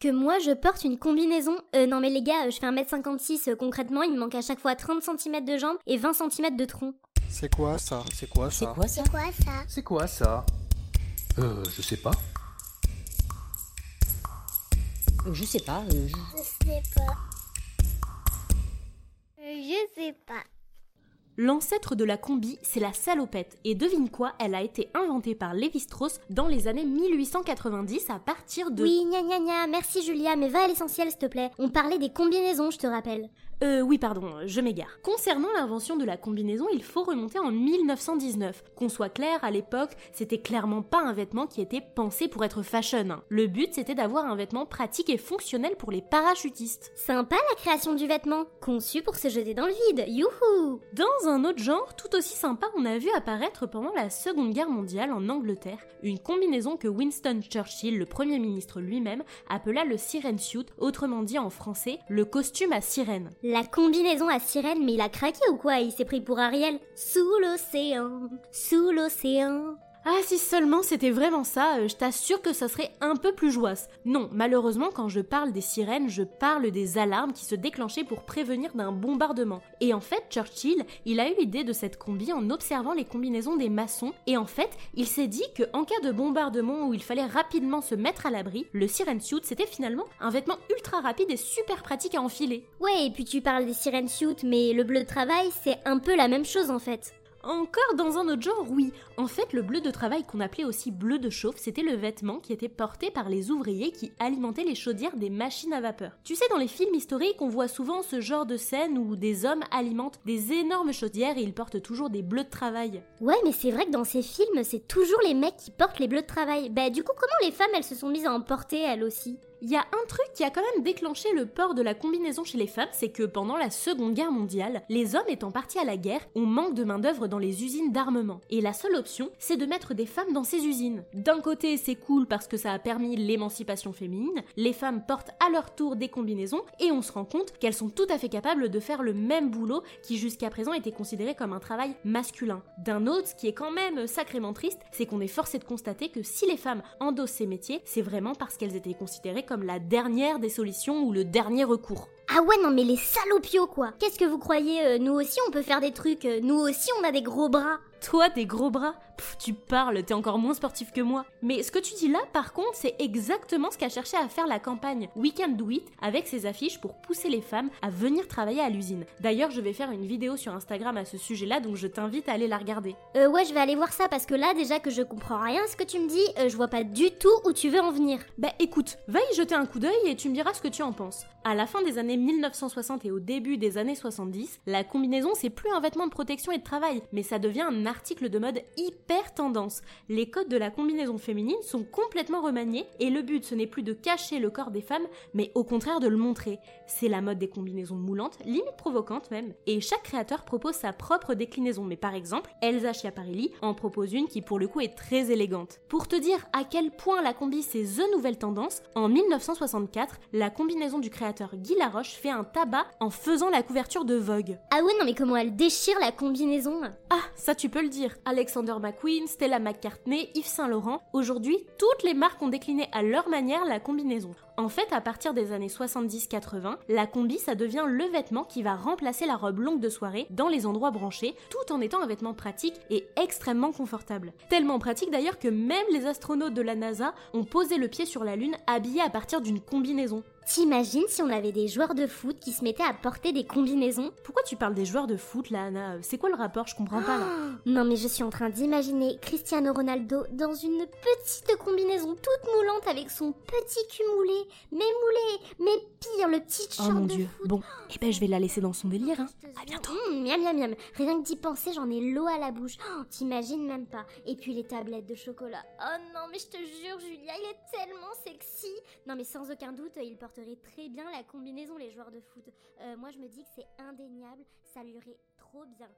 Que moi je porte une combinaison Euh non mais les gars, euh, je fais 1m56, euh, concrètement il me manque à chaque fois 30 cm de jambes et 20 cm de tronc. C'est quoi ça? C'est quoi C'est ça quoi ça? C'est quoi ça? C'est quoi ça? Euh, je sais pas. Je sais pas. euh, je- Je sais pas. Euh, Je sais pas. L'ancêtre de la combi, c'est la salopette. Et devine quoi, elle a été inventée par Lévi-Strauss dans les années 1890 à partir de... Oui, gna gna gna, merci Julia, mais va à l'essentiel s'il te plaît. On parlait des combinaisons, je te rappelle. Euh, oui, pardon, je m'égare. Concernant l'invention de la combinaison, il faut remonter en 1919. Qu'on soit clair, à l'époque, c'était clairement pas un vêtement qui était pensé pour être fashion. Le but, c'était d'avoir un vêtement pratique et fonctionnel pour les parachutistes. Sympa la création du vêtement, conçu pour se jeter dans le vide, youhou Dans un autre genre, tout aussi sympa, on a vu apparaître pendant la Seconde Guerre mondiale en Angleterre une combinaison que Winston Churchill, le Premier ministre lui-même, appela le siren suit, autrement dit en français, le costume à sirène. La combinaison à sirène, mais il a craqué ou quoi? Il s'est pris pour Ariel Sous l'océan, sous l'océan. Ah, si seulement c'était vraiment ça, euh, je t'assure que ça serait un peu plus joyeux. Non, malheureusement, quand je parle des sirènes, je parle des alarmes qui se déclenchaient pour prévenir d'un bombardement. Et en fait, Churchill, il a eu l'idée de cette combi en observant les combinaisons des maçons, et en fait, il s'est dit que en cas de bombardement où il fallait rapidement se mettre à l'abri, le siren suit, c'était finalement un vêtement ultra rapide et super pratique à enfiler. Ouais, et puis tu parles des sirènes suit, mais le bleu de travail, c'est un peu la même chose en fait. Encore dans un autre genre, oui. En fait, le bleu de travail qu'on appelait aussi bleu de chauffe, c'était le vêtement qui était porté par les ouvriers qui alimentaient les chaudières des machines à vapeur. Tu sais, dans les films historiques, on voit souvent ce genre de scène où des hommes alimentent des énormes chaudières et ils portent toujours des bleus de travail. Ouais, mais c'est vrai que dans ces films, c'est toujours les mecs qui portent les bleus de travail. Bah du coup, comment les femmes, elles se sont mises à en porter, elles aussi? Il y a un truc qui a quand même déclenché le port de la combinaison chez les femmes, c'est que pendant la Seconde Guerre mondiale, les hommes étant partis à la guerre, on manque de main-d'œuvre dans les usines d'armement. Et la seule option, c'est de mettre des femmes dans ces usines. D'un côté, c'est cool parce que ça a permis l'émancipation féminine, les femmes portent à leur tour des combinaisons et on se rend compte qu'elles sont tout à fait capables de faire le même boulot qui jusqu'à présent était considéré comme un travail masculin. D'un autre, ce qui est quand même sacrément triste, c'est qu'on est forcé de constater que si les femmes endossent ces métiers, c'est vraiment parce qu'elles étaient considérées comme la dernière des solutions ou le dernier recours. Ah ouais, non mais les salopios quoi. Qu'est-ce que vous croyez euh, Nous aussi on peut faire des trucs, euh, nous aussi on a des gros bras. Toi, des gros bras? Pff, Tu parles, t'es encore moins sportif que moi. Mais ce que tu dis là, par contre, c'est exactement ce qu'a cherché à faire la campagne We Can Do It avec ses affiches pour pousser les femmes à venir travailler à l'usine. D'ailleurs, je vais faire une vidéo sur Instagram à ce sujet-là, donc je t'invite à aller la regarder. Euh ouais, je vais aller voir ça parce que là déjà que je comprends rien à ce que tu me dis, euh, je vois pas du tout où tu veux en venir. Bah écoute, va y jeter un coup d'œil et tu me diras ce que tu en penses. À la fin des années 1960 et au début des années 70, la combinaison c'est plus un vêtement de protection et de travail, mais ça devient un article de mode hyper tendance. Les codes de la combinaison féminine sont complètement remaniés et le but ce n'est plus de cacher le corps des femmes, mais au contraire de le montrer. C'est la mode des combinaisons moulantes, limite provocantes même, et chaque créateur propose sa propre déclinaison. Mais par exemple, Elsa Schiaparelli en propose une qui pour le coup est très élégante. Pour te dire à quel point la combi c'est the nouvelle tendance, en 1964, la combinaison du créateur Guy Laroche fait un tabac en faisant la couverture de Vogue. Ah ouais, non mais comment elle déchire la combinaison Ah, ça tu peux le dire. Alexander McQueen, Stella McCartney, Yves Saint Laurent, aujourd'hui, toutes les marques ont décliné à leur manière la combinaison. En fait, à partir des années 70-80, la combi ça devient le vêtement qui va remplacer la robe longue de soirée dans les endroits branchés, tout en étant un vêtement pratique et extrêmement confortable. Tellement pratique d'ailleurs que même les astronautes de la NASA ont posé le pied sur la Lune habillés à partir d'une combinaison. T'imagines si on avait des joueurs de foot qui se mettaient à porter des combinaisons? Pourquoi tu parles des joueurs de foot là, Anna? C'est quoi le rapport? Je comprends pas là. Non mais je suis en train d'imaginer Cristiano Ronaldo dans une petite combinaison toute moulante avec son petit cul moulé, mais moulé, mais pire le petit Oh mon de dieu. foot. Bon, eh ben je vais la laisser dans son délire. Hein. À jure. bientôt. Mmh, miam miam miam. Rien que d'y penser, j'en ai l'eau à la bouche. Oh, T'imagines même pas. Et puis les tablettes de chocolat. Oh non, mais je te jure, Julia, il est tellement sexy. Non, mais sans aucun doute, il porterait très bien la combinaison, les joueurs de foot. Euh, moi, je me dis que c'est indéniable. Ça lui irait trop bien.